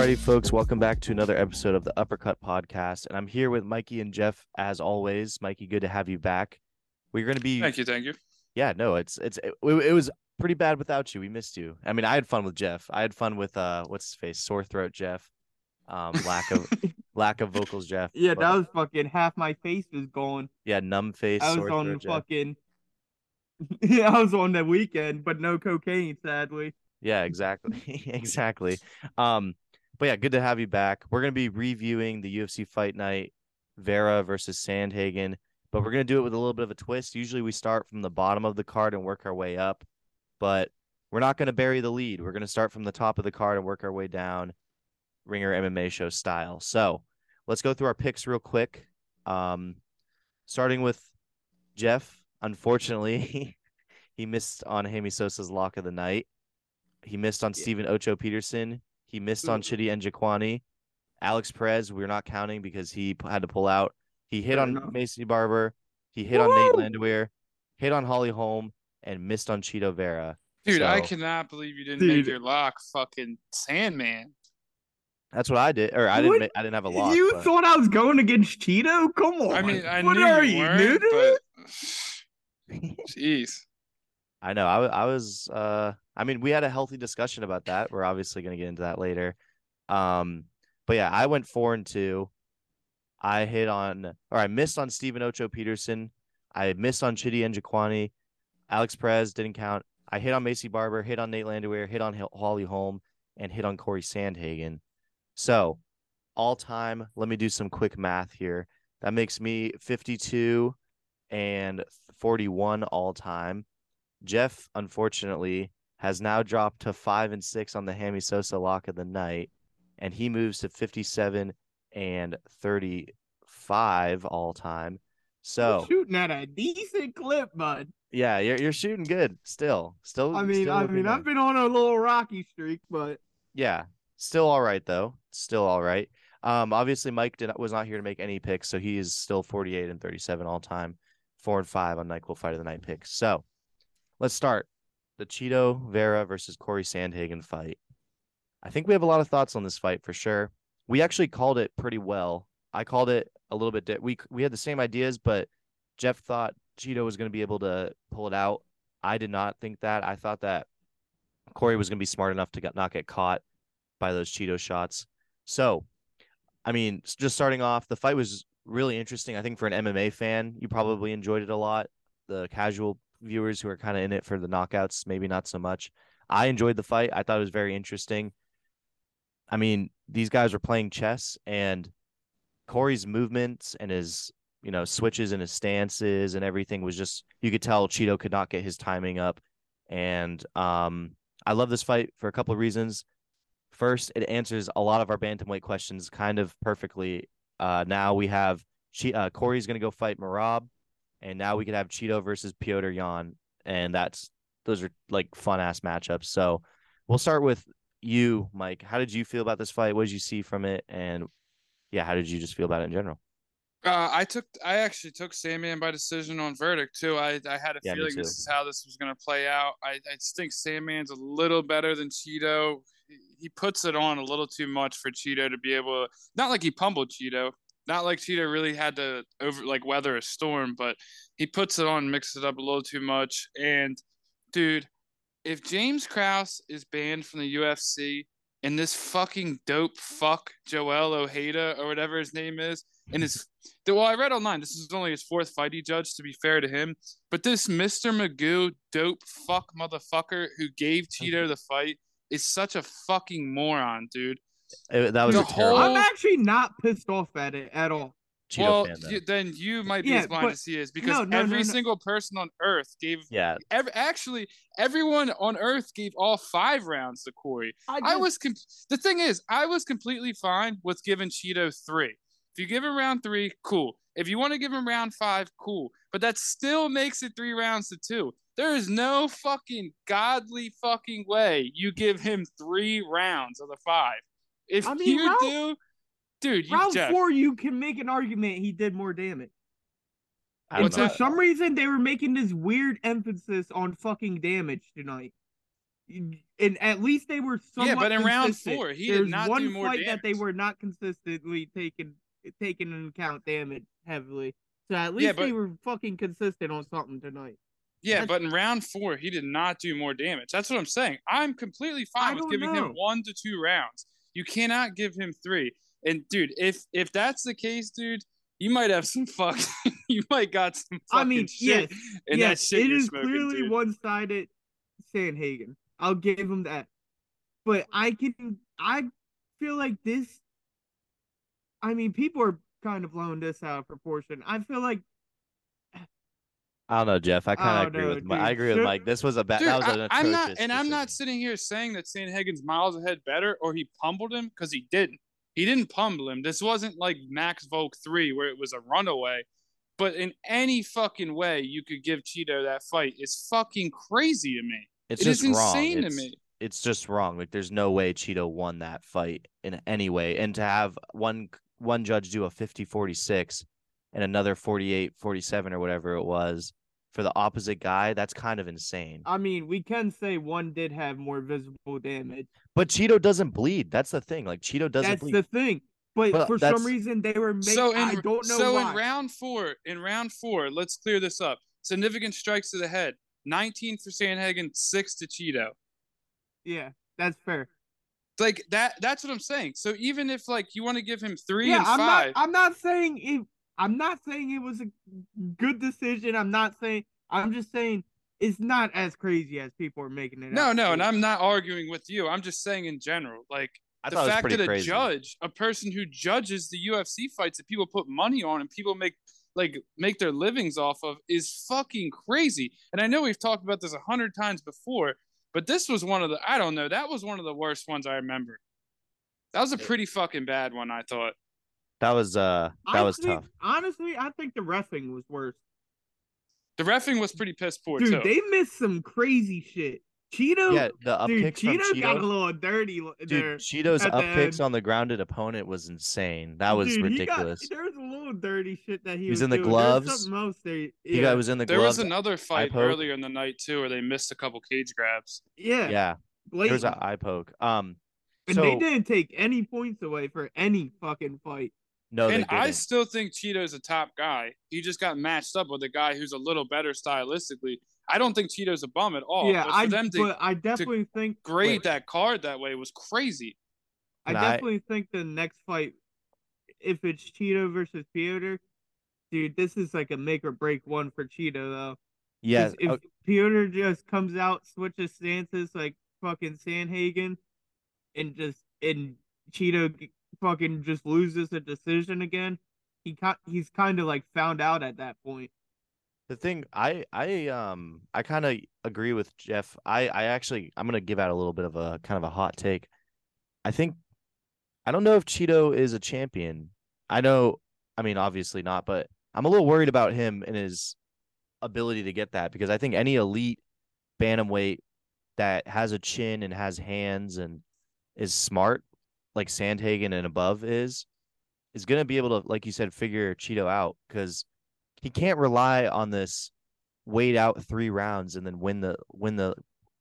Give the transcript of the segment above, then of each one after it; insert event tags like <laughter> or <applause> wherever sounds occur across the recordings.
Alrighty, folks, welcome back to another episode of the Uppercut Podcast. And I'm here with Mikey and Jeff as always. Mikey, good to have you back. We're going to be Thank you, thank you. Yeah, no, it's it's it, it was pretty bad without you. We missed you. I mean, I had fun with Jeff. I had fun with uh what's his face? Sore throat Jeff. Um lack of <laughs> lack of vocals Jeff. Yeah, but- that was fucking half my face was gone. yeah, numb face, I was sore on throat the Jeff. fucking. <laughs> Yeah, I was on the weekend, but no cocaine, sadly. Yeah, exactly. <laughs> exactly. Um, but yeah, good to have you back. We're gonna be reviewing the UFC fight night, Vera versus Sandhagen, but we're gonna do it with a little bit of a twist. Usually we start from the bottom of the card and work our way up, but we're not gonna bury the lead. We're gonna start from the top of the card and work our way down, ringer MMA show style. So let's go through our picks real quick. Um, starting with Jeff. Unfortunately, <laughs> he missed on Hammy Sosa's lock of the night. He missed on Yeah. Steven Ocho Peterson. He missed on Ooh. Njokuani. Alex Perez, we're not counting because he had to pull out. He hit on. Maycee Barber. He hit on Nate Woo! Landwehr. Hit on Holly Holm and missed on Cheeto Vera. Dude, I cannot believe you didn't make your lock fucking Sandman. That's what I did. Or I didn't. What? ma- I didn't have a lock. you but- thought I was going against Cheeto? Come on. I mean, I what knew are you you, weren't, dude? but <sighs> jeez. I know. I, wa- I was. Uh, I mean, we had a healthy discussion about that. We're obviously going to get into that later. Um, but yeah, I went four and two. I hit on, or I missed on Steven Ocho Peterson. I missed on Chidi Njokuani. Alex Perez didn't count. I hit on Maycee Barber, hit on Nate Landwehr, hit on Holly Holm, and hit on Corey Sandhagen. So, all time, let me do some quick math here. That makes me 52 and 41 all time. Jeff, unfortunately, has now dropped to five and six on the Hammy Sosa lock of the night, and he moves to 57 and 35 all time. So, shooting at a decent clip, bud. yeah, you're you're shooting good still. Still, I mean, still I mean, good. I've been on a little rocky streak, but Yeah, still all right though. Still all right. Um, obviously Mike did was not here to make any picks, so he is still 48 and 37 all time, four and five on Nyquil Fight of the Night picks. So let's start the Cheeto Vera versus Corey Sandhagen fight. I think we have a lot of thoughts on this fight for sure. We actually called it pretty well. I called it a little bit. Di- we we had the same ideas, but Jeff thought Cheeto was going to be able to pull it out. I did not think that. I thought that Corey was going to be smart enough to get, not get caught by those Cheeto shots. So, I mean, just starting off, the fight was really interesting. I think for an MMA fan, you probably enjoyed it a lot. The casual viewers who are kind of in it for the knockouts, maybe not so much. I enjoyed the fight. I thought it was very interesting. I mean, these guys were playing chess, and Corey's movements and his, you know, switches and his stances and everything was just you could tell Cheeto could not get his timing up. And um, I love this fight for a couple of reasons. First, it answers a lot of our bantamweight questions kind of perfectly. Uh, now we have che- uh, Corey's going to go fight Merab, and now we could have Cheeto versus Petr Yan, and that's those are like fun ass matchups. So we'll start with you, Mike. How did you feel about this fight? What did you see from it? And yeah, how did you just feel about it in general? Uh, I took, I actually took Sandman by decision on verdict too. I, I had a Yeah, feeling this is how this was going to play out. I, I think Sandman's a little better than Cheeto. He, he puts it on a little too much for Cheeto to be able. to Not like he pummeled Cheeto. Not like Cheeto really had to over like weather a storm, but he puts it on, mixes it up a little too much. And dude, if James Krause is banned from the UFC and this fucking dope fuck Joel Ojeda or whatever his name is, and his <laughs> well, I read online this is only his fourth fight he judged to be fair to him, but this Mr. Magoo dope fuck motherfucker who gave <laughs> Cheeto the fight is such a fucking moron, dude. It- that was The a terrible whole- I'm actually not pissed off at it at all. Cheeto well, fan. You, then you might be Yeah, as blind but- as he is because no, no, every no, no. single person on earth gave yeah, Every, actually, everyone on Earth gave all five rounds to Corey. I just- was com- the thing is, I was completely fine with giving Cheeto three. If you give him round three, cool. If you want to give him round five, cool. But that still makes it three rounds to two. There is no fucking godly fucking way you give him three rounds of the five. If I mean, you round- do, dude, you round Jeff, four, you can make an argument he did more damage. And for know. some reason, they were making this weird emphasis on fucking damage tonight. and at least they were somewhat Yeah, but in round four, he There's did not one do more fight that they were not consistently taking taking into account damage heavily. So at least Yeah, they were fucking consistent on something tonight. Yeah, That's- but in round four, he did not do more damage. That's what I'm saying. I'm completely fine with giving know. him one to two rounds. You cannot give him three. And dude, if if that's the case, dude, you might have some <laughs> fuck. you might got some fucking I mean, shit. yes, and that yes, shit it smoking, clearly dude. one-sided Sandhagen. I'll give him that. But I can I feel like this I mean, people are kind of blowing this out of proportion. I feel like I don't know, Jeff. I kind Oh, of agree no, with. Mi- I agree with Mike. This was a bad. Dude, That was I, an I'm not, atrocious and I'm not sitting here saying that Sandhagen's miles ahead better or he pummeled him because he didn't. He didn't pummel him. This wasn't like Max Volk three where it was a runaway. But in any fucking way you could give Cheeto that fight is fucking crazy to me. It's It is just wrong. insane to It's- me. It's just wrong. Like there's no way Cheeto won that fight in any way. And to have one one judge do a 50-46 and another 48-47 or whatever it was for the opposite guy, that's kind of insane. I mean, we can say one did have more visible damage. But Cheeto doesn't bleed. That's the thing. Like Cheeto doesn't That's bleed. the thing. But Well, for that's- some reason they were making so in I don't know so why. in round four, in round four, let's clear this up. Significant strikes to the head. 19 for Sandhagen, six to Cheeto. yeah, that's fair. Like that that's what I'm saying. So even if like you want to give him three yeah, and I'm five, not I'm not saying it I'm not saying it was a good decision. I'm not saying I'm just saying it's not as crazy as people are making it no, out no, and. I'm not arguing with you. I'm just saying in general. Like I the thought it was fact that a crazy. judge, a person who judges the UFC fights that people put money on and people make like make their livings off of is fucking crazy. And I know we've talked about this a hundred times before, but this was one of the I don't know, that was one of the worst ones I remember. That was a pretty fucking bad one, I thought. That was uh that I was think- tough. Honestly, I think the refing was worse. The refing was pretty piss poor Dude, too. they missed some crazy shit. Cheeto, Yeah, the up dude, kicks from Cheeto, got a little dirty Dude, there. Cheeto's up the kicks on the grounded opponent was insane. That was Dude, he got- ridiculous. there was a little dirty shit that he, He was was in the doing. There gloves. something else there. He got was in the there was another fight earlier in the night too where they missed a couple cage grabs. yeah, yeah, there was an eye poke. Um, and so they didn't take any points away for any fucking fight. No, and I still think Cheeto's a top guy. He just got matched up with a guy who's a little better stylistically. I don't think Cheeto's a bum at all. yeah, but for I them to but I definitely think grade wait, that card that way was crazy. I Can I- definitely think the next fight, if it's Cheeto versus Petr, dude, this is like a make or break one for Cheeto though. yeah, if oh, Petr just comes out, switches stances like fucking Sandhagen, and just and Cheeto g- fucking just loses a decision again, he he's kind of like found out at that point. the thing I I um I kind of agree with Jeff. I I actually I'm gonna give out a little bit of a kind of a hot take. I think I don't know if Cheeto is a champion. I know, I mean, obviously not, but I'm a little worried about him and his ability to get that because I think any elite bantamweight that has a chin and has hands and is smart, like Sandhagen and above is, is going to be able to, like you said, figure Cheeto out because he can't rely on this wait out three rounds and then win the win the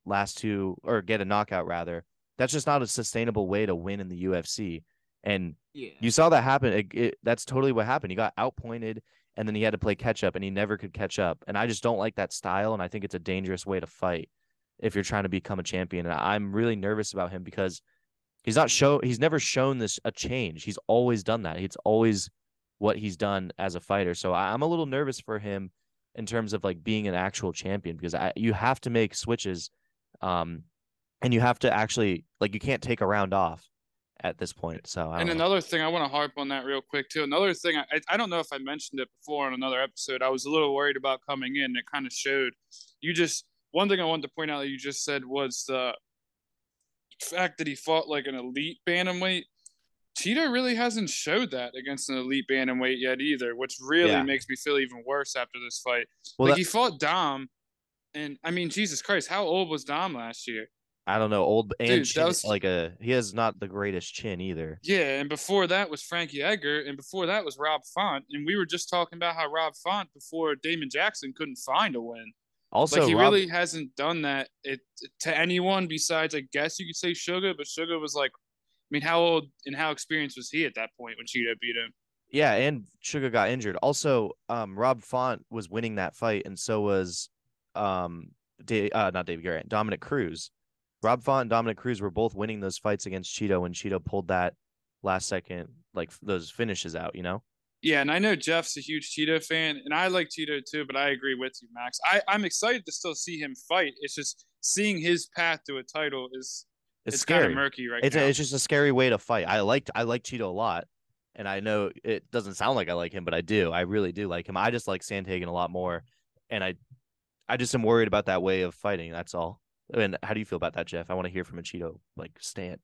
last two or get a knockout rather. That's just not a sustainable way to win in the UFC. And Yeah. you saw that happen. It, it, that's totally what happened. He got outpointed and then he had to play catch up and he never could catch up. And I just don't like that style. And I think it's a dangerous way to fight if you're trying to become a champion. And I'm really nervous about him because he's not show he's never shown this a change. He's always done that. It's always what he's done as a fighter. So I, I'm a little nervous for him in terms of like being an actual champion because I, you have to make switches um and you have to actually like you can't take a round off at this point. So I And don't know. another thing, I want to harp on that real quick too. Another thing, I, I don't know if I mentioned it before on another episode. I was a little worried about coming in. It kind of showed. You just one thing I wanted to point out that you just said was the fact that he fought like an elite bantamweight. Cheetah really hasn't showed that against an elite bantamweight yet either, which really Yeah. makes me feel even worse after this fight. well, like that- he fought Dom, and I mean, Jesus Christ, how old was Dom last year? I don't know, old and Dude, chin, was- like a he has not the greatest chin either. Yeah, and before that was Frankie Edgar, and before that was Rob Font, and we were just talking about how Rob Font before Damon Jackson couldn't find a win. Also, like he Rob, really hasn't done that it to anyone besides I guess you could say Sugar, but Sugar was like I mean, how old and how experienced was he at that point when Cheeto beat him? yeah, and Sugar got injured. Also, um, Rob Font was winning that fight, and so was um, uh, not David Garrett, Dominick Cruz. Rob Font and Dominick Cruz were both winning those fights against Cheeto when Cheeto pulled that last second, like those finishes out. You know, Yeah, and I know Jeff's a huge Cheeto fan, and I like Cheeto too, but I agree with you, Max. I, I'm excited to still see him fight. It's just seeing his path to a title is it's, it's, kind scary. of murky right it's now. a, it's just a scary way to fight. I liked I like Cheeto a lot, and I know it doesn't sound like I like him, but I do. I really do like him. I just like Sandhagen a lot more, and I I just am worried about that way of fighting. That's all. And how do you feel about that, Jeff? I want to hear from a Cheeto like stand.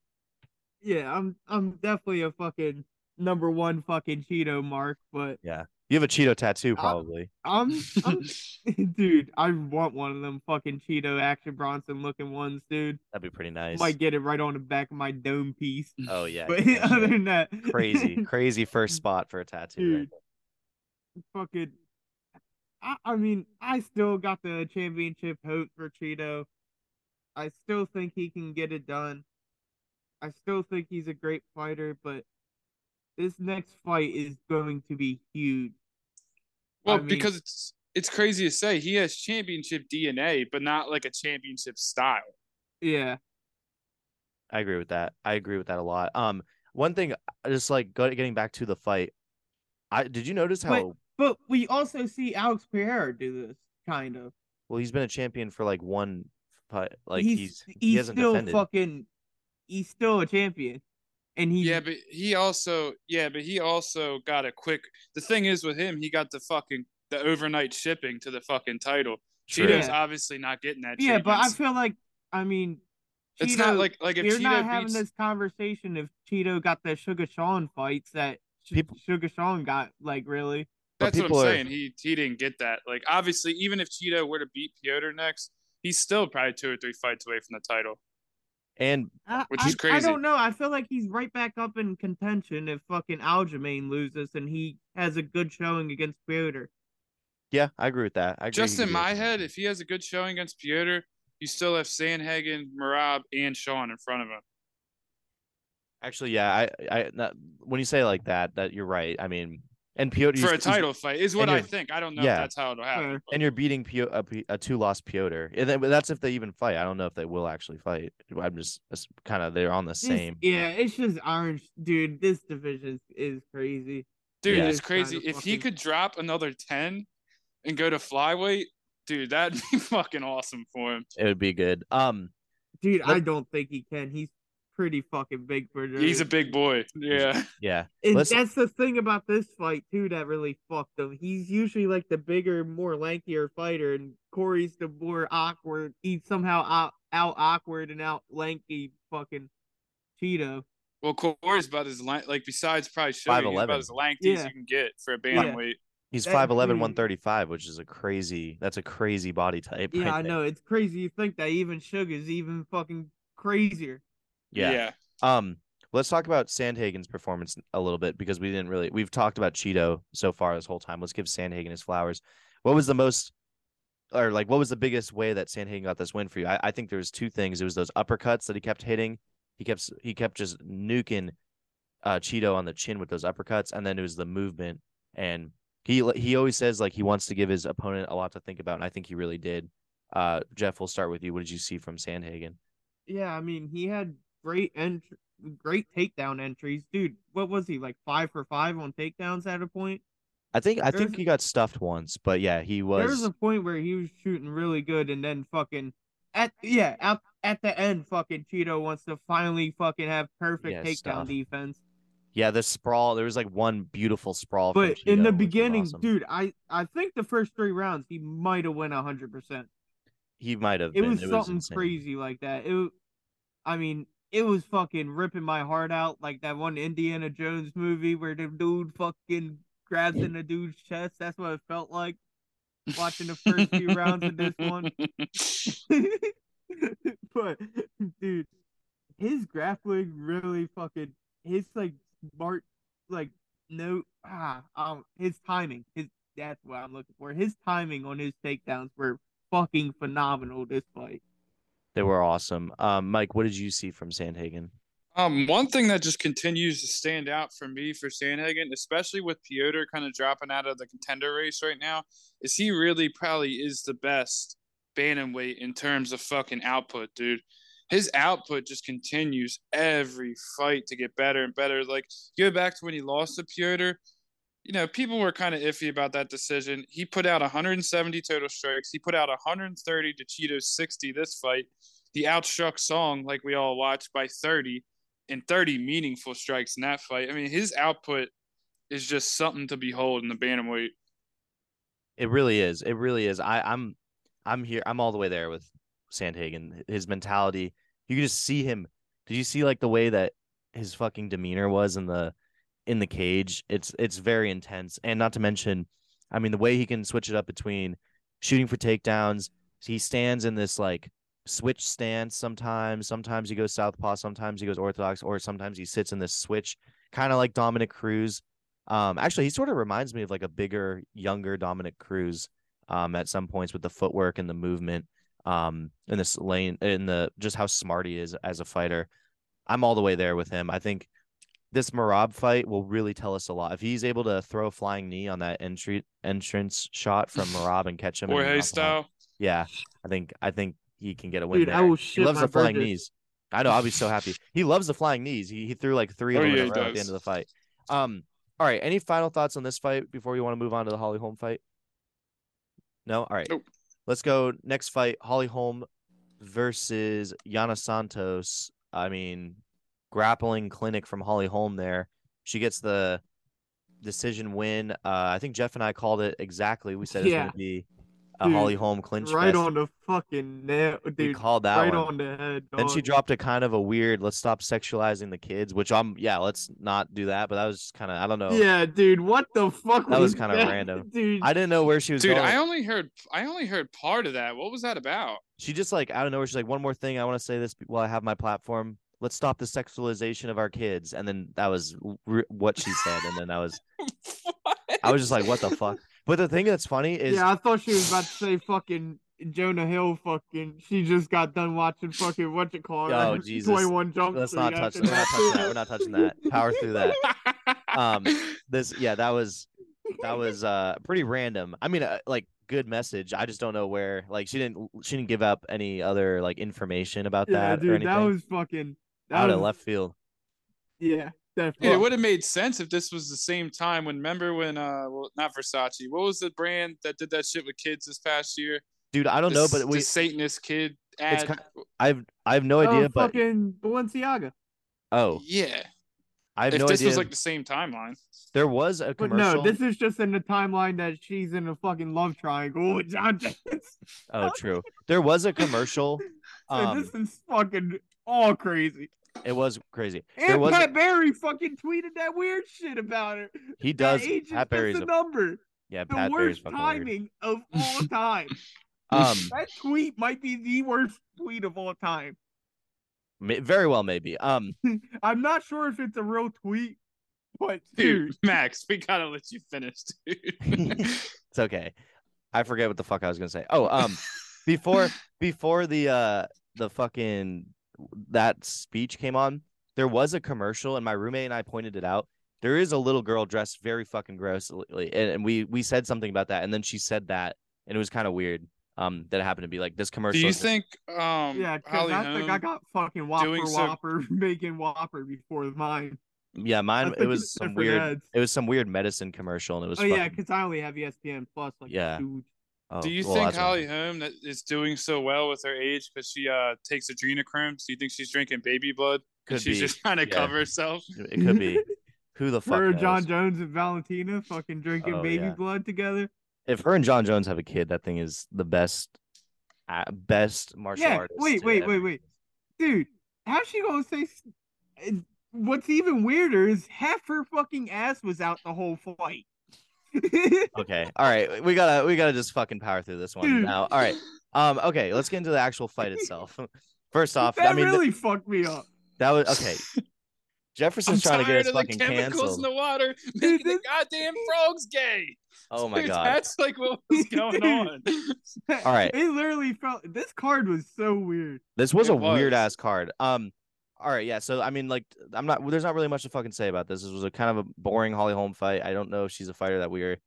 Yeah, I'm I'm definitely a fucking number one fucking Cheeto mark, but yeah. You have a Cheeto tattoo, probably. I'm, I'm <laughs> <laughs> dude, I want one of them fucking Cheeto Action Bronson looking ones, dude. That'd be pretty nice. Might get it right on the back of my dome piece. Oh yeah, <laughs> But yeah, other than that, crazy, crazy first spot for a tattoo. Right Dude. fucking. I, I mean, I still got the championship hope for Cheeto. I still think he can get it done. I still think he's a great fighter, but this next fight is going to be huge. well, I mean- because it's it's crazy to say he has championship DNA, but not like a championship style. Yeah. I agree with that. I agree with that a lot. Um, one thing, just like getting back to the fight, I did you notice how But- But we also see Alex Pereira do this, kind of. well he's been a champion for like one fight, like he's he's, he he's hasn't still defended. fucking he's still a champion. And he Yeah, but he also yeah, but he also got a quick. The thing is with him, he got the fucking the overnight shipping to the fucking title. True. Cheeto's Yeah. obviously not getting that. Yeah, but I feel like I mean it's not Cheeto- like like if We're not Cheeto having this conversation if Cheeto got the Sugar Sean fights that Sh- People- Sugar Sean got, like really. That's what I'm are- saying. He he didn't get that. Like obviously, even if Cheeto were to beat Petr next, he's still probably two or three fights away from the title. And I, Which I- is I crazy. don't know. I feel like he's right back up in contention if fucking Aljamain loses and he has a good showing against Petr. yeah, I agree with that. I agree Just in my it. head, if he has a good showing against Petr, you still have Sandhagen, Merab, and Sean in front of him. actually, yeah, I, I, not, when you say it like that, that you're right. I mean, and Petr For a he's- title fight is what I think. I don't know yeah. if that's how it'll happen. Fair. but- and you're beating Pio- a, P- a two loss Petr. And then, but that's if they even fight. I don't know if they will actually fight. I'm just kind of they're on the This- same. yeah, it's just orange, dude. This division is crazy. Dude, Yeah. it's It's crazy. If he could drop another 10 and go to flyweight, dude, that'd be <laughs> fucking awesome for him. It would be good. Um, Dude, Let- I don't think he can. He's pretty fucking big for He's a big boy. Yeah. <laughs> yeah, And Let's- that's the thing about this fight too that really fucked him. He's usually like the bigger, more lankier fighter, and Corey's the more awkward. He's somehow out, out awkward and out lanky fucking Cheeto. Well, Corey's about as lang- like besides probably showing he's 5'11". about as lanky as you can get for a Yeah. bantamweight. he's That 5'11", 135, which is a crazy. That's a crazy body type. Yeah, right I there. know it's crazy. You think that even Sugar's even fucking crazier. Yeah. Um, let's talk about Sandhagen's performance a little bit because we didn't really. We've talked about Cheeto so far this whole time. Let's give Sandhagen his flowers. What was the most, or like, what was the biggest way that Sandhagen got this win for you? I, I think there was two things. It was those uppercuts that he kept hitting. He kept he kept just nuking uh Cheeto on the chin with those uppercuts, and then it was the movement. And he he always says like he wants to give his opponent a lot to think about, and I think he really did. Uh, Jeff, we'll start with you. What did you see from Sandhagen? Yeah, I mean he had great ent- great takedown entries, dude. What was he like five for five on takedowns at a point? I think I There's- think he got stuffed once, but yeah, he was. There was a point where he was shooting really good, and then fucking at yeah at at the end, fucking Cheeto wants to finally fucking have perfect Yeah, takedown stuff. defense. Yeah, the sprawl. There was like one beautiful sprawl. But in the beginning, awesome. dude, I I think the first three rounds he might have went hundred percent. he might have. It been. was something insane. crazy like that. It, I mean, it was fucking ripping my heart out like that one Indiana Jones movie where the dude fucking grabs in the dude's chest. That's what it felt like watching the first few rounds of this one. <laughs> but dude, his grappling really fucking his like smart like no ah um his timing his that's what I'm looking for. His timing on his takedowns were fucking phenomenal this fight. They were awesome. Um, Mike, what did you see from Sandhagen? Um, one thing that just continues to stand out for me for Sandhagen, especially with Petr kind of dropping out of the contender race right now, is he really probably is the best bantamweight in terms of fucking output, dude. His output just continues every fight to get better and better. Like go back to when he lost to Petr, you know, people were kind of iffy about that decision. He put out 170 total strikes. He put out 130 to Chito's 60 this fight. He outstruck Song, like we all watched, by 30 and 30 meaningful strikes in that fight. I mean, his output is just something to behold in the bantamweight. It really is. It really is. I, I'm I'm here. I'm all the way there with Sandhagen. His mentality. You can just see him. Did you see like the way that his fucking demeanor was in the in the cage? It's it's very intense. And not to mention, I mean, the way he can switch it up between shooting for takedowns. He stands in this like switch stance sometimes. Sometimes he goes southpaw. Sometimes he goes orthodox, or sometimes he sits in this switch, kind of like Dominick Cruz. Um, actually, he sort of reminds me of like a bigger, younger Dominick Cruz. Um, at some points with the footwork and the movement. Um, in this lane, in the just how smart he is as a fighter. I'm all the way there with him. I think this Merab fight will really tell us a lot. If he's able to throw a flying knee on that entry entrance shot from <laughs> Merab and catch him, and knock him Jorge out, style. yeah, I think I think he can get a win Dude, there. I will he loves my the flying burgers. knees. I know. I'll be so happy. He loves the flying knees. He he threw like three of Oh, them yeah, in a he row at the end of the fight. Um. All right. Any final thoughts on this fight before we want to move on to the Holly Holm fight? No. All right. Nope. Let's go next fight. Holly Holm versus Yana Santos. I mean, grappling clinic from Holly Holm there. She gets the decision win. Uh, I think Jeff and I called it exactly. We said it's Yeah. going to be a Dude, Holly Holm clinch Right fest. on the fucking nail, we dude. called that Right one. on the head. Then she dropped a kind of a weird let's stop sexualizing the kids, which I'm yeah, let's not do that. But that was kind of I don't know. Yeah, dude. What the fuck? That was kinda <laughs> random. dude. I didn't know where she was Dude, going. I only heard I only heard part of that. What was that about? She just like I don't know where she's like one more thing I want to say this while I have my platform. Let's stop the sexualization of our kids. And then that was r- what she said. And then i was <laughs> I was just like, what the fuck? But the thing that's funny is yeah, I thought she was about to say fucking Jonah Hill. Fucking, she just got done watching fucking what you call it. Oh, Jesus. Twenty One Jump let's not touch after we're not touching that. We're not touching that. Power through that. <laughs> Um, this yeah that was that was uh pretty random i mean uh, like good message i just don't know where like she didn't she didn't give up any other like information about Yeah, that or dude, anything that was fucking. That out was, of left field Yeah, Dude, definitely. it would have made sense if this was the same time when remember when uh well not Versace. What was the brand that did that shit with kids this past year? dude i don't know but we the Satanist kid It's ad. ki- i've i have no idea oh, but fucking Balenciaga. oh yeah. i have If no this idea was like the same timeline. there was a But commercial no, this is just in the timeline that she's in a fucking love triangle with John James. oh true there was a commercial <laughs> So um this is fucking all crazy. it was crazy there And was Pat Barry fucking tweeted that weird shit about it. he does age pat barry's a a, number. yeah The pat barry's worst fucking weird. timing of all <laughs> time. um that tweet might be the worst tweet of all time. may- very well maybe um <laughs> I'm not sure if it's a real tweet, but Dude, dude, Max, we gotta let you finish, dude. <laughs> it's okay. I forget what the fuck I was gonna say. Oh, um, before before the uh the fucking that speech came on, there was a commercial, and my roommate and I pointed it out. There is a little girl dressed very fucking grossly, and, and we we said something about that, and then she said that, and it was kind of weird. Um, that it happened to be like this commercial. Do you think um yeah, because Holly I think I got fucking Whopper doing so- Whopper <laughs> making Whopper before mine. Yeah, mine. It was <laughs> some weird. ads. It was some weird medicine commercial, and it was. Oh yeah, because I only have ESPN Plus. Like Yeah. dude. Oh, Do you well, think that's what- Holly Holm that is doing so well with her age because she uh takes adrenochrome? Do you think she's drinking baby blood? Because she's be, just trying to yeah. cover herself. It could be. <laughs> Who the fuck Her, knows? Jon Jones, and Valentina fucking drinking Oh, baby yeah. blood together. if her and John Jones have a kid, that thing is the best, uh, best martial Yeah. artist. Wait, to wait, ever- wait, wait, dude. How's she gonna say? What's even weirder is half her fucking ass was out the whole fight. <laughs> Okay, all right, we gotta we gotta just fucking power through this one Dude. now. All right, um, okay, let's get into the actual fight itself. <laughs> First off, that I mean th- really fucked me up. that was okay. <laughs> Jefferson's I'm trying to get tired us of the fucking chemicals canceled. in the water making the goddamn frogs gay. oh my Dude, god. that's like what was going on. All right. It literally felt this card was so weird. This was It a weird ass card. Um, all right, yeah. So I mean, like, I'm not. There's not really much to fucking say about this. This was a kind of a boring Holly Holm fight. I don't know if she's a fighter that we're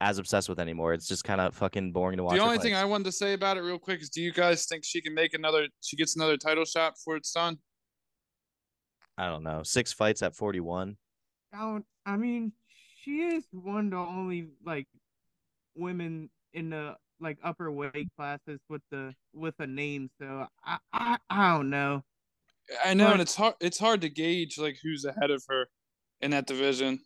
as obsessed with anymore. It's just kind of fucking boring to watch. The only thing. I wanted to say about it real quick is, do you guys think she can make another? She gets another title shot before it's done. I don't know. Six fights at 41. I don't. I mean, she is one of the only like women in the like upper weight classes with the with a name. So I I, I don't know. I know, But- and it's hard. It's hard to gauge like who's ahead of her in that division.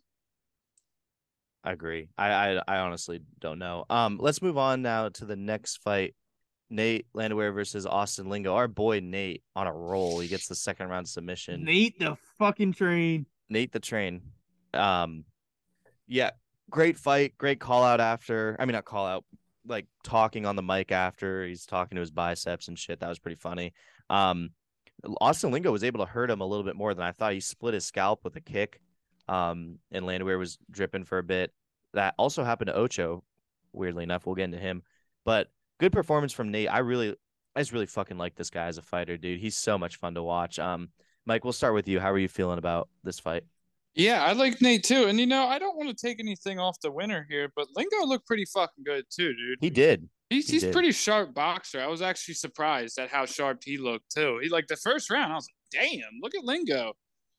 I agree. I, I I honestly don't know. Um, let's move on now to the next fight. Nate Landwehr versus Austin Lingo. Our boy Nate on a roll. He gets the second round submission. Nate the fucking train. Nate the Train. Um, yeah, great fight, great call out after. I mean, not call out, like talking on the mic after he's talking to his biceps and shit. That was pretty funny. Um, Austin Lingo was able to hurt him a little bit more than I thought. He split his scalp with a kick. Um, and Landwehr was dripping for a bit. That also happened to Ocho. Weirdly enough, we'll get into him, but good performance from Nate. I really, I just really fucking like this guy as a fighter, dude. He's so much fun to watch. Um, Mike, we'll start with you. How are you feeling about this fight? Yeah, I like Nate too, and you know, I don't want to take anything off the winner here, but Lingo looked pretty fucking good too, dude. He did. He's he he's did. pretty sharp boxer. I was actually surprised at how sharp he looked too. He like the first round, I was like, damn, look at Lingo.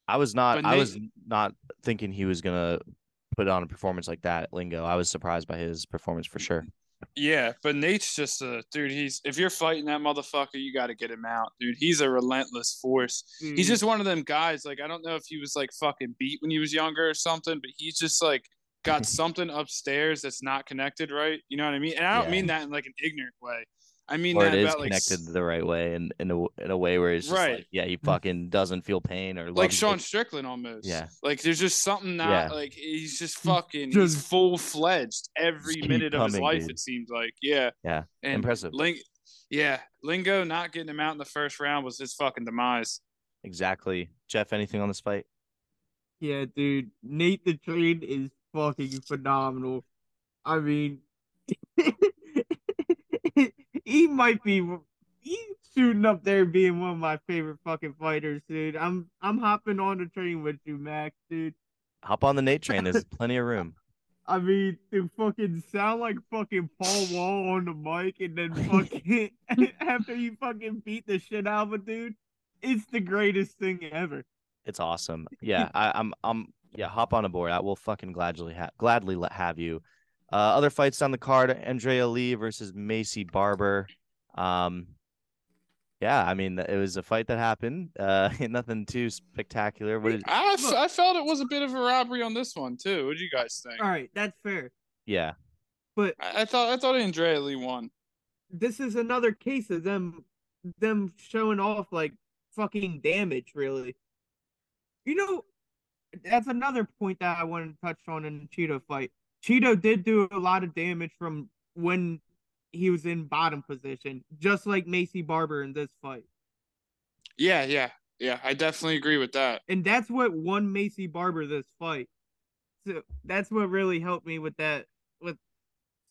I was not. But I was not thinking he was gonna put on a performance like that at Lingo. I was surprised by his performance for sure. Yeah, but Nate's just a dude. He's if you're fighting that motherfucker, you got to get him out, dude. He's a relentless force. He's Mm. just one of them guys. Like I don't know if he was like fucking beat when he was younger or something, but he's just like got mm-hmm. something upstairs that's not connected right. You know what I mean? And I don't Yeah. mean that in like an ignorant way. I mean Or that it is about like connected s- the right way and in a in a way where it's just Right. like, yeah, he mm-hmm. fucking doesn't feel pain or like Sean it. Strickland almost. Yeah. Like there's just something not Yeah. like he's just fucking he's just- full fledged every keep minute of his life. dude. It seems like yeah. Yeah. And Impressive. Ling- yeah, Lingo not getting him out in the first round was his fucking demise. Exactly. Jeff, anything on this fight? Yeah, dude. Nate the Train is fucking phenomenal. I mean, <laughs> he might be he's shooting up there being one of my favorite fucking fighters, dude. I'm I'm hopping on the train with you, Max, dude. Hop on the Nate train. There's plenty of room. <laughs> I mean, to fucking sound like fucking Paul Wall on the mic and then fucking <laughs> after you fucking beat the shit out of a dude, it's the greatest thing ever. It's awesome. Yeah, I, I'm I'm yeah, hop on aboard. I will fucking gladly ha- gladly let have you. Uh, other fights on the card: Andrea Lee versus Maycee Barber. Um, yeah, I mean it was a fight that happened. Uh, <laughs> nothing too spectacular. What? Is, I, f- Look. I felt it was a bit of a robbery on this one too. What do you guys think? All right, that's fair. yeah, But I, I thought I thought Andrea Lee won. this is another case of them them showing off like fucking damage really you know that's another point that i wanted to touch on in the cheeto fight cheeto did do a lot of damage from when he was in bottom position just like maycee barber in this fight Yeah, yeah, yeah. I definitely agree with that. and that's what won maycee barber this fight so that's what really helped me with that with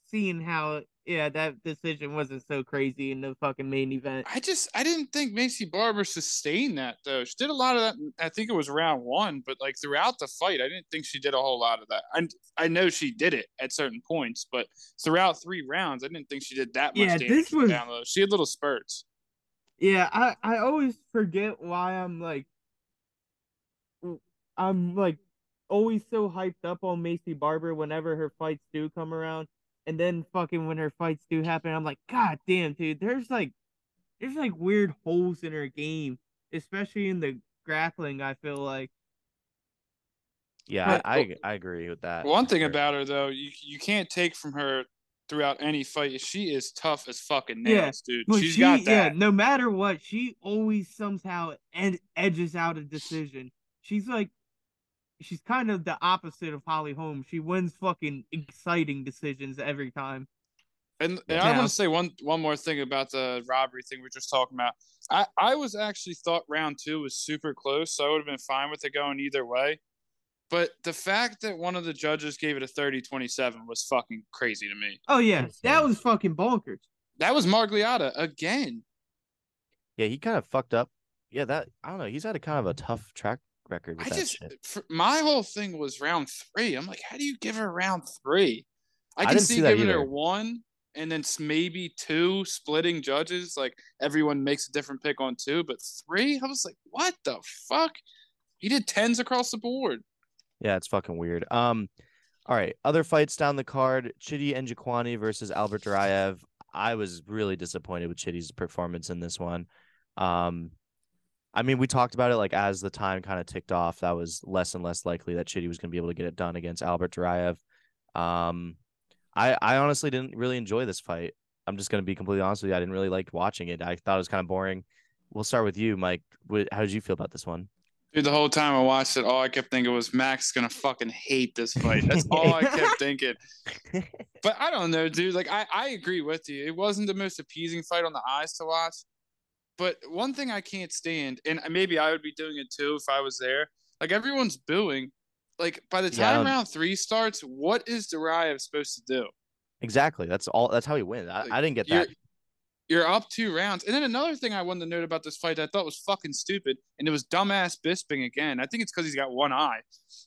seeing how yeah that decision wasn't so crazy in the fucking main event I just I didn't think Maycee Barber sustained that though. She did a lot of that. I think it was round one, but like throughout the fight, I didn't think she did a whole lot of that. And I know she did it at certain points, but throughout three rounds, I didn't think she did that much Yeah, damage. this was- down low. She had little spurts. Yeah, I I always forget why I'm like I'm like always so hyped up on Maycee Barber whenever her fights do come around. And then fucking when her fights do happen, I'm like, God damn, dude, there's like there's like weird holes in her game, especially in the grappling, I feel like. yeah, But- I, I I agree with that. One thing sure. about her though, you you can't take from her throughout any fight. She is tough as fucking Yeah, nails, dude. But She's she, got yeah, that. no matter what, she always somehow ed- edges out a decision. She's like, she's kind of the opposite of Holly Holm. She wins fucking exciting decisions every time. And, and I want to say one one more thing about the robbery thing we are just talking about. I, I was actually thought round two was super close, so I would have been fine with it going either way. But the fact that one of the judges gave it a 30-27 was fucking crazy to me. Oh yeah, that was fucking bonkers. That was Margliotta again. Yeah, he kind of fucked up. Yeah, that I don't know. He's had a kind of a tough track record I just my whole thing was round three. I'm like, how do you give her round three? I I can see, see giving her one and then maybe two splitting judges. Like everyone makes a different pick on two, but three, I was like, what the fuck? He did tens across the board. Yeah, it's fucking weird. Um, all right, other fights down the card: Chidi Njokuani versus Albert Duraev. I was really disappointed with Chidi's performance in this one. Um, I mean, we talked about it like as the time kind of ticked off, that was less and less likely that Chidi was going to be able to get it done against Albert Duraev. Um, I I honestly didn't really enjoy this fight. I'm just going to be completely honest with you. I didn't really like watching it. I thought it was kind of boring. We'll start with you, Mike. How did you feel about this one? Dude, the whole time I watched it, all I kept thinking was Max gonna fucking hate this fight. <laughs> That's all I kept thinking. <laughs> But I don't know, dude. Like I, I agree with you. It wasn't the most appeasing fight on the eyes to watch. But one thing I can't stand, and maybe I would be doing it too if I was there. Like everyone's booing. Like by the time don't- round three starts, what is Duraev supposed to do? exactly. That's all. That's how he wins. I, I didn't get that. You're up two rounds. And then another thing I wanted to note about this fight that I thought was fucking stupid, and it was dumbass Bisping again. I think it's because he's got one eye.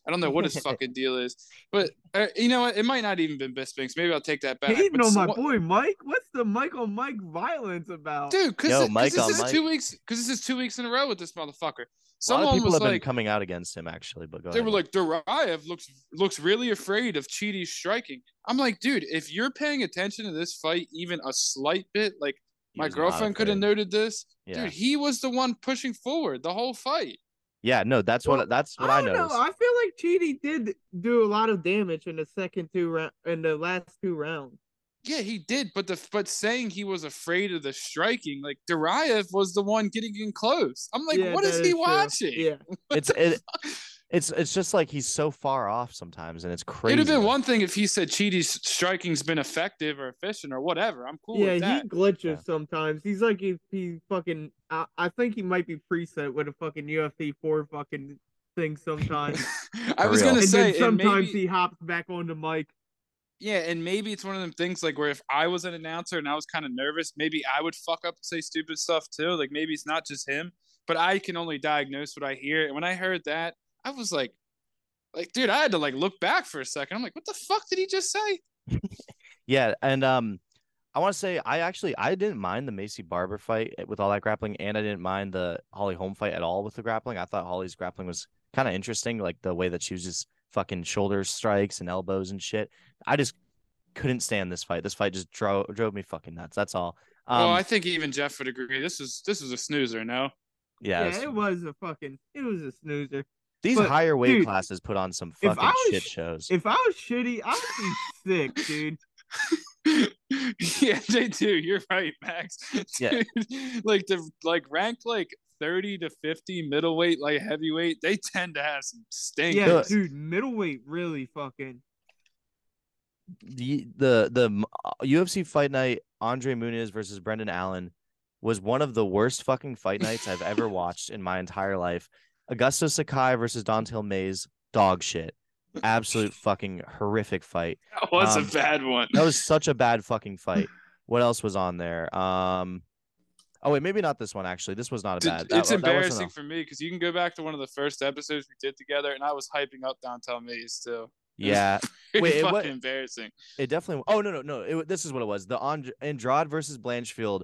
I don't know what his <laughs> fucking deal is. But uh, you know what? It might not even been Bisping's. Maybe I'll take that back. Hating But on my so- boy Mike. What's the Mike on Mike violence about? Dude, because Yo, this Mike on is Mike. two weeks. Because this is two weeks in a row with this motherfucker. A lot of Someone people was have been coming out against him actually, but go they ahead. were like, Duraev looks looks really afraid of Chidi's striking. I'm like, dude, if you're paying attention to this fight even a slight bit, like He my girlfriend could have noted this, Yeah, dude, he was the one pushing forward the whole fight. yeah. No, that's Well, what that's what I, don't know. I feel like Chidi did do a lot of damage in the second two round in the last two rounds. Yeah, he did, but the but saying he was afraid of the striking, like Duraev was the one getting in close. I'm like, Yeah, what is he true. watching? Yeah, <laughs> It's it, it's it's just like he's so far off sometimes, and it's crazy. It'd have been one thing if he said Chidi's striking's been effective or efficient or whatever. I'm cool yeah. with that. Yeah, he glitches Yeah. sometimes. He's like he, he fucking. I, I think he might be preset with a fucking UFC four fucking thing sometimes. <laughs> I was real. gonna and say, then sometimes maybe, he hops back onto Mike. yeah, and maybe it's one of them things like where if I was an announcer and I was kind of nervous, maybe I would fuck up and say stupid stuff too. Like maybe it's not just him, but I can only diagnose what I hear. And when I heard that, I was like, like, dude, I had to like look back for a second. I'm like, what the fuck did he just say? <laughs> Yeah, and um, I want to say I actually I didn't mind the Maycee Barber fight eh, with all that grappling, and I didn't mind the Holly Holm fight at all with the grappling. I thought Holly's grappling was kind of interesting, like the way that she was just fucking shoulder strikes and elbows and shit. I just couldn't stand this fight. This fight just drove drove me fucking nuts. That's all. Um, well, I think even Jeff would agree. This is this is a snoozer. No, yeah, Yeah, it's- it was a fucking. It was a snoozer. These but, higher weight dude, classes put on some fucking shit sh- shows. If I was shitty, I would be sick, <laughs> dude. yeah, they do. You're right, Max. Yeah. Like the like ranked like thirty to fifty middleweight, like heavyweight, they tend to have some stink. Yeah, Good. dude, middleweight really fucking. the the the uh, UFC fight night Andre Muniz versus Brendan Allen was one of the worst fucking fight nights I've ever <laughs> watched in my entire life. Augusto Sakai versus Don'Tale Mayes, dog shit. Absolute <laughs> fucking horrific fight. That was um, a bad one. That was such a bad fucking <laughs> fight. What else was on there? Um Oh wait, maybe not this one actually. This was not a bad. that- it's that embarrassing for me because you can go back to one of the first episodes we did together, and I was hyping up Downtown Mays too. Yeah, <laughs> It's Wait, it fucking embarrassing. It definitely. Oh no no no! It, this is what it was. The And- Andrade versus Blanchfield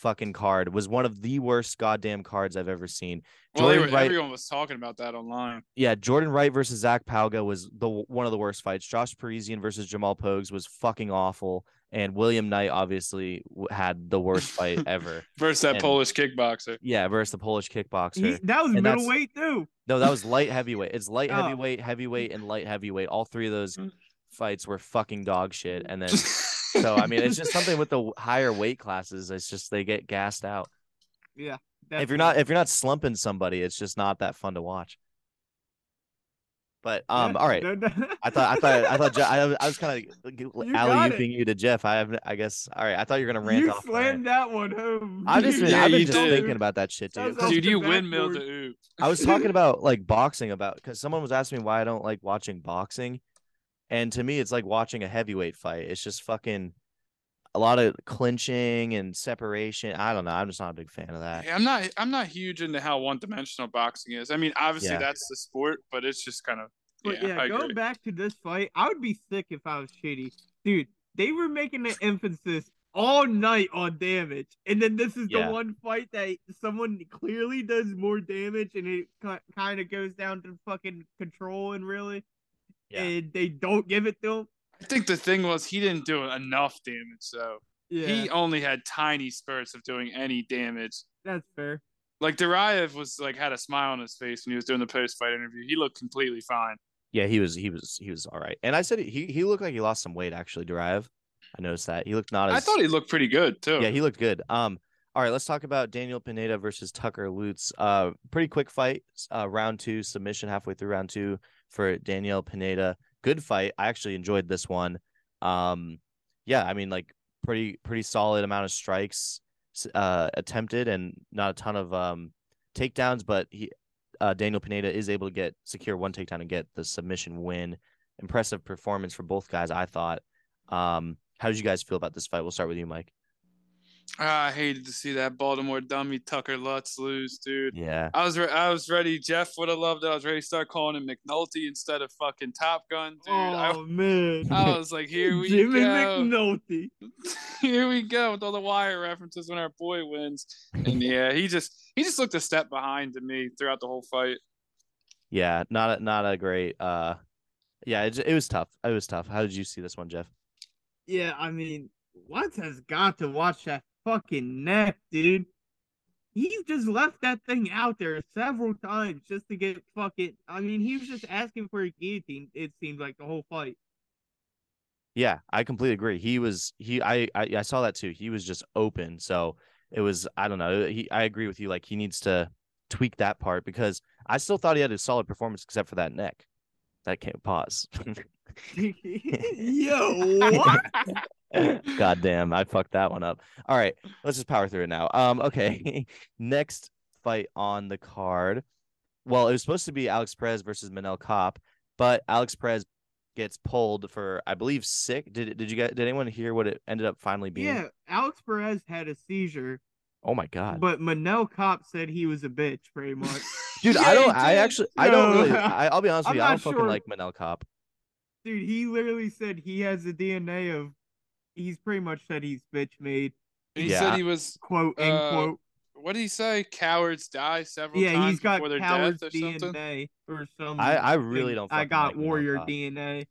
fucking card was one of the worst goddamn cards I've ever seen. Well, Jordan were, Wright- everyone was talking about that online. Yeah, Jordan Wright versus Zac Pauga was the one of the worst fights. Josh Parisian versus Jamal Pogues was fucking awful, and William Knight obviously had the worst fight <laughs> ever. Versus that And- Polish kickboxer. Yeah, versus the Polish kickboxer. He, that was And that's- middleweight too. No, that was light heavyweight. It's light Oh. heavyweight, heavyweight, and light heavyweight. All three of those mm. fights were fucking dog shit. And then <laughs> so so I mean, it's just something with <laughs> the higher weight classes. It's just they get gassed out. Yeah. If you're not if you're not slumping somebody, it's just not that fun to watch. But um, Yeah, all right. no, no. I thought I thought I thought Je- I, I was kind of <laughs> You alley-ooping you to Jeff. I have I guess all right. I thought you were gonna rant you off. my- slammed that one home. I've just been Yeah, I've been just did. thinking about that shit, dude. was 'Cause off Dude, you windmill backboard. the oop. I was talking <laughs> about like boxing about because someone was asking me why I don't like watching boxing, and to me it's like watching a heavyweight fight. It's just fucking a lot of clinching and separation. I don't know. I'm just not a big fan of that. Yeah, I'm not. I'm not huge into how one dimensional boxing is. I mean, obviously Yeah. that's the sport, but it's just kind of. But Yeah, yeah, going back to this fight, I would be sick if I was shitty. Dude, they were making the emphasis all night on damage. And then this is Yeah. the one fight that someone clearly does more damage and it kind of goes down to fucking control and really. Yeah. And they don't give it to him. I think the thing was he didn't do enough damage so Yeah, He only had tiny spurts of doing any damage. that's fair. Like Duraev was like had a smile on his face when he was doing the post fight interview. He looked completely fine. Yeah, he was he was he was all right. And I said he he looked like he lost some weight actually. Duraev. I noticed that he looked not as. I thought he looked pretty good too. Yeah, he looked good. Um, all right, let's talk about Daniel Pineda versus Tucker Lutz. Uh, pretty quick fight. Uh, round two submission halfway through round two for Daniel Pineda. Good fight. I actually enjoyed this one. Um, yeah, I mean like pretty pretty solid amount of strikes uh attempted and not a ton of um takedowns, but he uh Daniel Pineda is able to get secure one takedown and get the submission win. Impressive performance for both guys, I thought. Um, how did you guys feel about this fight? We'll start with you, Mike. Ah, I hated to see that Baltimore dummy Tucker Lutz lose, dude. Yeah. I was re- I was ready. Jeff would have loved it. I was ready to start calling him McNulty instead of fucking Top Gun, dude. I, oh man, I was like, here we Jimmy go. McNulty. <laughs> here we go with all the wire references when our boy wins. And <laughs> yeah, he just he just looked a step behind to me throughout the whole fight. Yeah, not a, not a great. Uh, yeah, it, it was tough. It was tough. How did you see this one, Jeff? Yeah, I mean, Lutz has got to watch that fucking neck, dude. He just left that thing out there several times just to get fucking. I mean, he was just asking for a guillotine. It seemed like the whole fight. Yeah, I completely agree. He was he. I I, I saw that too. He was just open. So it was. I don't know. He. I agree with you. Like he needs to tweak that part because I still thought he had a solid performance except for that neck. That can't pause. <laughs> <laughs> Yo, what? <laughs> <laughs> God damn, I fucked that one up. All right, let's just power through it now. Um, okay. <laughs> Next fight on the card. Well, it was supposed to be Alex Perez versus Manel Kape, but Alex Perez gets pulled for I believe sick. Did did you get did anyone hear what it ended up finally being? yeah, Alex Perez had a seizure, Oh my god. but Manel Kape said he was a bitch, pretty much. <laughs> Dude, Yeah, I don't I actually I don't really I, I'll be honest with I'm you, I don't fucking like Manel Kape. Dude, he literally said he has the DNA of. He's pretty much said he's bitch made. He Yeah. said he was Quote end Uh, quote. what did he say? Cowards die several Yeah, times he's got before their death or something. DNA or something. I- I really don't I got warrior DNA.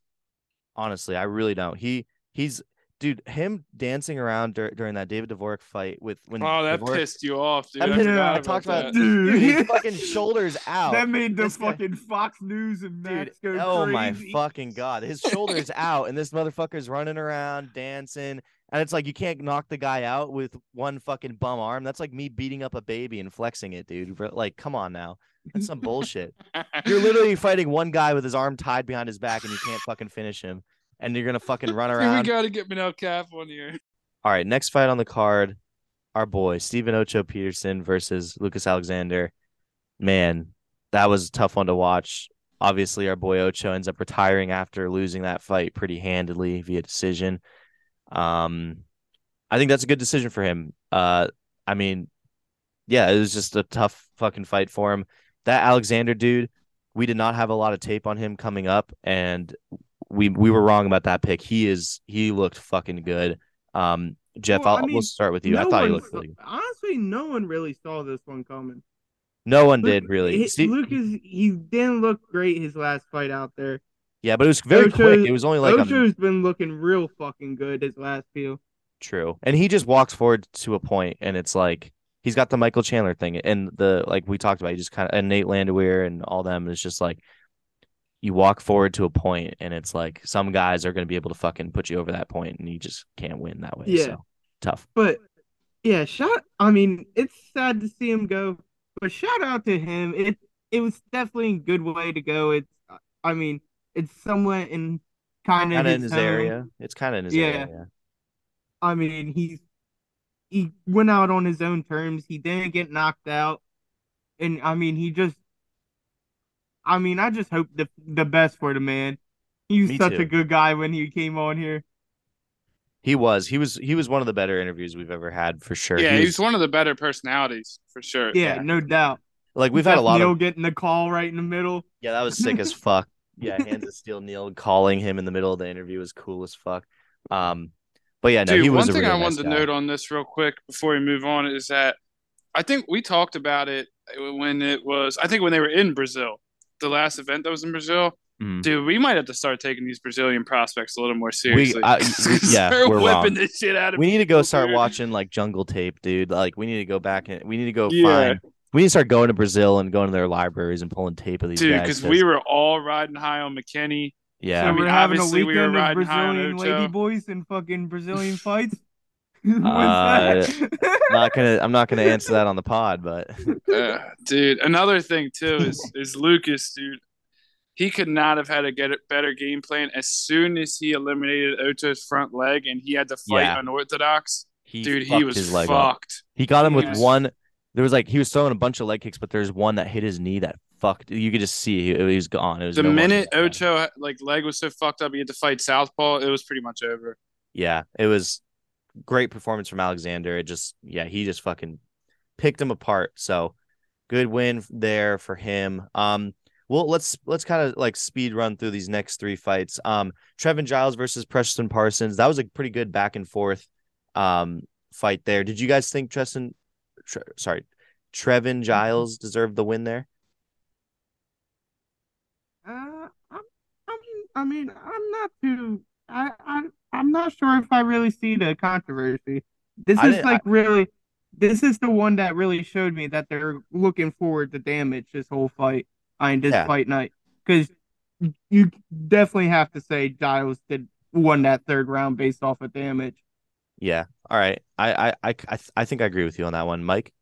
Honestly, I really don't. He he's dude, him dancing around dur- during that David Dvorak fight with when Oh, that Dvorak- pissed you off, dude. I I, mean, forgot I talked about- that. Dude, Dude, his <laughs> fucking shoulders out. That made the This guy- fucking Fox News and Dude, Max go oh my fucking god, his shoulders out, and this motherfucker's running around dancing, and it's like you can't knock the guy out with one fucking bum arm. That's like me beating up a baby and flexing it, dude. Like, come on now, that's some <laughs> bullshit. You're literally fighting one guy with his arm tied behind his back, and you can't fucking finish him, and you're gonna fucking run <laughs> around. we gotta get Manel Kape on here. All right, next fight on the card, our boy Stephen Ocho Peterson versus Lucas Alexander. Man, that was a tough one to watch. Obviously, our boy Ocho ends up retiring after losing that fight pretty handedly via decision. Um, I think that's a good decision for him. Uh, I mean, yeah, it was just a tough fucking fight for him. That Alexander dude, we did not have a lot of tape on him coming up, and we we were wrong about that pick. He is he looked fucking good. Um, Jeff, Well, I I'll mean, we'll start with you. I No thought he looked really good. honestly, no one really saw this one coming. No one Luke- did really. Steve- Lucas, he didn't look great his last fight out there. yeah, but it was very Ocho- quick. It was only like a Ocho's been looking real fucking good his last few. True. And he just walks forward to a point and it's like he's got the Michael Chandler thing and the like we talked about, he just kind of and Nate Landwehr and all them. It's just like you walk forward to a point and it's like some guys are gonna be able to fucking put you over that point and you just can't win that way. Yeah. So tough. But yeah, shout. I mean, it's sad to see him go, but shout out to him. It it was definitely a good way to go. It's I mean, it's somewhat in kind of Kind in his his area. It's kind of in his Yeah. area. Yeah. I mean, he's he went out on his own terms. He didn't get knocked out, and I mean, he just. I mean, I just hope the the best for the man. He was Me such too. a good guy when he came on here. He was. He was. He was one of the better interviews we've ever had for sure. Yeah, He he's was- one of the better personalities for sure. Yeah, Yeah. no doubt. like we've had a lot Neal of. getting the call right in the middle. Yeah, that was sick as <laughs> fuck. Yeah, hands of steel. Neil calling him in the middle of the interview was cool as fuck. Um, but yeah, no, Dude, he was one a thing really I nice wanted to guy. note on this real quick before we move on is that I think we talked about it when it was I think when they were in Brazil, the last event that was in Brazil. Mhm. Dude, we might have to start taking these Brazilian prospects a little more seriously. I- <laughs> we- yeah, we're whipping wrong. this shit out of We need to go start dude. watching like jungle tape, dude. Like we need to go back and we need to go Yeah. find. We need to start going to Brazil and going to their libraries and pulling tape of these Dude, guys. because we were all riding high on McKinney. yeah, so I mean, we're having a obviously we weekend were of riding high on Brazilian Ocho. lady boys and fucking Brazilian fights. <laughs> What's Uh, not gonna. I'm not gonna answer that on the pod, but <laughs> Uh, dude, another thing too is is Lucas, dude. He could not have had a get better game plan as soon as he eliminated Ocho's front leg and he had to fight Yeah. unorthodox. he Dude, he was his leg up. fucked. He got him with Yes. one. There was like he was throwing a bunch of leg kicks, but there's one that hit his knee that fucked. You could just see he, he was gone. It was The no minute than. Ocho like leg was so fucked up, he had to fight southpaw. It was pretty much over. Yeah, it was great performance from Alexander. It just yeah, he just fucking picked him apart. So good win there for him. Um well let's let's kind of like speed run through these next three fights. Um Trevin Giles versus Preston Parsons. That was a pretty good back and forth um fight there. Did you guys think Treston Tre- sorry, Trevin Giles deserved the win there? Uh, I'm, I'm, I mean, I'm not too. I, I, I'm not sure if I really see the controversy. This I is like really. This is the one that really showed me that they're looking forward to damage this whole fight. I mean, this Yeah. fight night because you definitely have to say Giles did won that third round based off of damage. Yeah. All right. I I I I, I think I agree with you on that one, Mike.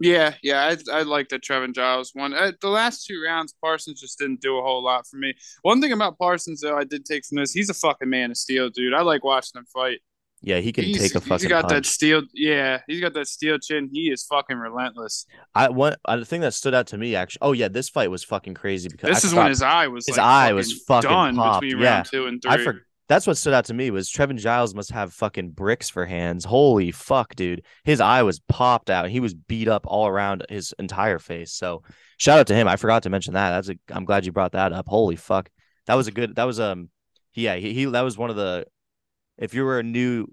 Yeah, yeah, I I like that Trevin Giles one. Uh, the last two rounds, Parsons just didn't do a whole lot for me. One thing about Parsons, though, I did take from this, he's a fucking man of steel, dude. I like watching him fight. Yeah, he can he's, take a fucking He's got that steel, yeah, he's got that steel chin. He is fucking relentless. I one uh, the thing that stood out to me actually. Oh yeah, this fight was fucking crazy because This I is when his eye was his like, eye was fucking done popped, between yeah. round two and three. I for, that's what stood out to me was Trevin Giles must have fucking bricks for hands. Holy fuck, dude. His eye was popped out. He was beat up all around his entire face. So shout out to him. I forgot to mention that. That's a I'm glad you brought that up. Holy fuck. That was a good that was um yeah, he, he that was one of the if you were a new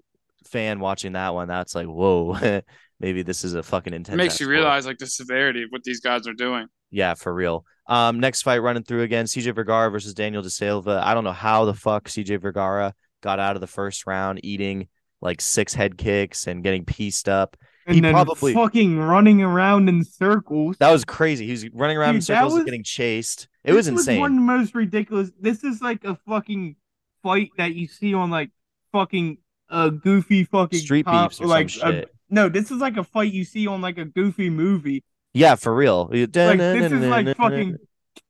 fan watching that one, that's like, whoa, <laughs> maybe this is a fucking intense. It makes you sport. realize like the severity of what these guys are doing. Yeah, for real. Um, next fight running through again, CJ Vergara versus Daniel De Silva. I don't know how the fuck CJ Vergara got out of the first round eating like six head kicks and getting pieced up. And He probably- fucking running around in circles. That was crazy. He was running around in Dude, that circles and getting chased. It was insane. one of the most ridiculous. This is like a fucking fight that you see on like fucking uh goofy fucking Street com- beefs or like some a- no, this is like a fight you see on like a goofy movie. Yeah, for real. Like this is like fucking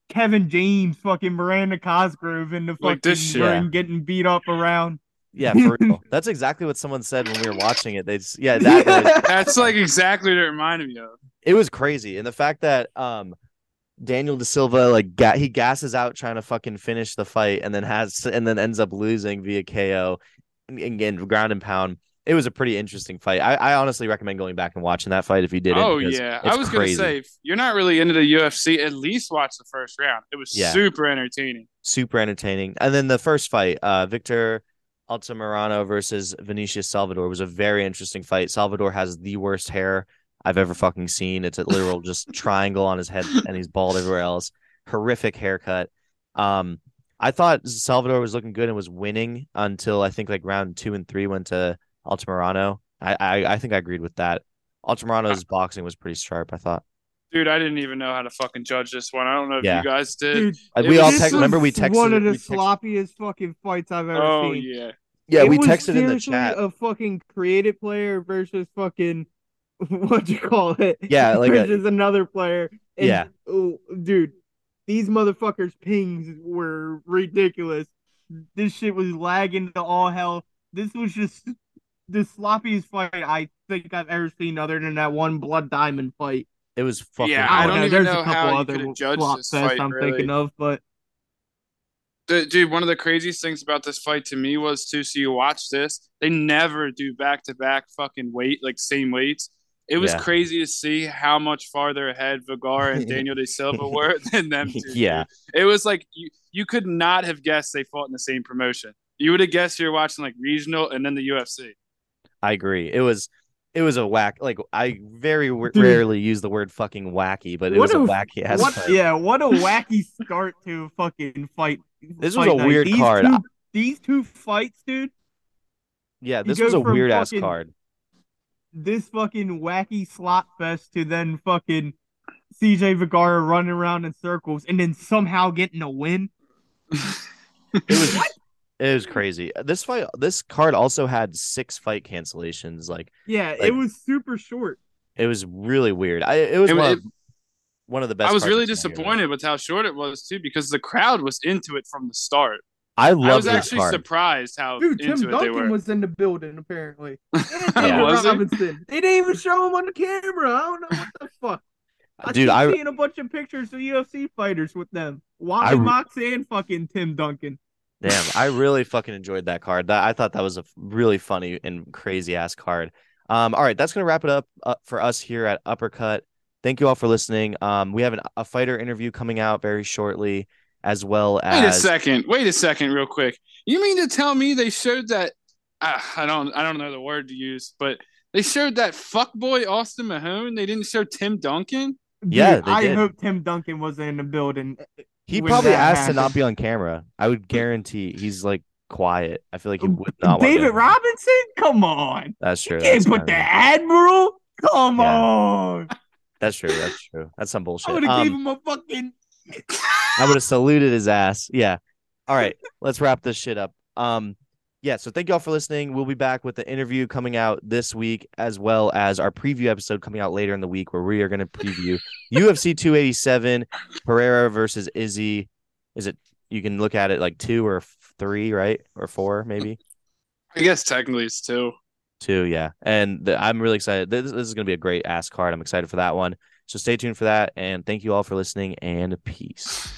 Kevin James, fucking Miranda Cosgrove in the fucking Like this shit. ring getting beat up around. Yeah, for real. <laughs> That's exactly what someone said when we were watching it. They just, yeah, exactly. <laughs> That's like exactly what it reminded me of. it was crazy and the fact that um Daniel De Silva like ga- he gasses out trying to fucking finish the fight and then has and then ends up losing via KO and, and, and ground and pound. It was a pretty interesting fight. I, I honestly recommend going back and watching that fight if you didn't. Oh yeah, I was crazy. gonna say if you're not really into the UFC, at least watch the first round. It was Yeah. super entertaining. super entertaining. And then the first fight, uh, Victor Altamirano versus Vinicius Salvador was a very interesting fight. Salvador has the worst hair I've ever fucking seen. It's a literal just <laughs> triangle on his head and he's bald everywhere else. Horrific haircut. Um, I thought Salvador was looking good and was winning until I think like round two and three went to Altamirano. I I, I think I agreed with that. Altamirano's <laughs> boxing was pretty sharp. I thought. Dude, I didn't even know how to fucking judge this one. I don't know if Yeah. you guys did. Dude, we all was- text. Remember we texted. one of the we text- sloppiest fucking fights I've ever oh seen. yeah. yeah, It we was texted in the chat. A fucking creative player versus fucking <laughs> what you call it? Yeah, like a- versus another player. And, Yeah. oh, dude, these motherfuckers' pings were ridiculous. This shit was lagging to all hell. This was just the sloppiest fight I think I've ever seen, other than that one Blood Diamond fight. It was fucking. Yeah, I I don't, don't know. even There's know a how couple you other could've flop this fest fight, I'm really. thinking of, but Dude, dude, one of the craziest things about this fight to me was too. So you watch this, they never do back to back fucking weight like same weights. It was Yeah. crazy to see how much farther ahead Vergara and <laughs> Daniel De Silva were than them <laughs> two. Yeah. dude. it was like you you could not have guessed they fought in the same promotion. You would have guessed you're watching like regional and then the UFC. I agree. It was. It was a whack. Like I very w- Dude. rarely use the word fucking wacky, but it What was a, a- wacky ass what? fight. Yeah, what a wacky start to a fucking fight. This was a night. weird These card. Two, these two fights, dude. Yeah, this was a from weird ass card. this fucking wacky slot fest to then fucking CJ Vergara running around in circles and then somehow getting a win. <laughs> It was it was mm-hmm. crazy. This fight, this card also had six fight cancellations. Like Yeah, Like- it was super short. it was really weird. I it was It- one, it- of, one of the best. I was really I've seen here. disappointed with how short it was too, because the crowd was into it from the start. I I was this actually card. surprised how Dude, into Tim it they Duncan were. was in the building apparently. <laughs> And Yeah. Was he? Robinson. They didn't even show him on the camera. I don't know what the fuck. I Dude, I've seen a bunch of pictures of UFC fighters with them. I Wally re- Mox and fucking Tim Duncan. Damn, I really fucking enjoyed that card. That I thought that was a really funny and crazy ass card. Um, all right, that's gonna wrap it up uh, for us here at Uppercut. Thank you all for listening. Um, we have an, a fighter interview coming out very shortly, as well as. Wait a second. Wait a second, real quick. You mean to tell me they showed that? Uh, I don't. I don't know the word to use, but they showed that fuckboy Austin Mahone. They didn't show Tim Duncan. Yeah, Dude, they I did. hope Tim Duncan was in the building. He when probably asked to not be on camera. I would guarantee he's like quiet. I feel like he would not. David to. Robinson? Come on. That's true. You can't put the Admiral? Come Yeah. on. That's true. That's true. That's some bullshit. I would have Um, gave him a fucking I would have saluted his ass. Yeah. All right. Let's wrap this shit up. Um, yeah. So thank you all for listening. We'll be back with the interview coming out this week, as well as our preview episode coming out later in the week, where we are going to preview <laughs> UFC 287 Pereira versus Izzy. Is it? You can look at it like two or three, right, or four, maybe I guess technically it's two. two. Yeah. And the, I'm really excited. This, this is going to be a great ass card. I'm excited for that one. So stay tuned for that. And thank you all for listening. And peace.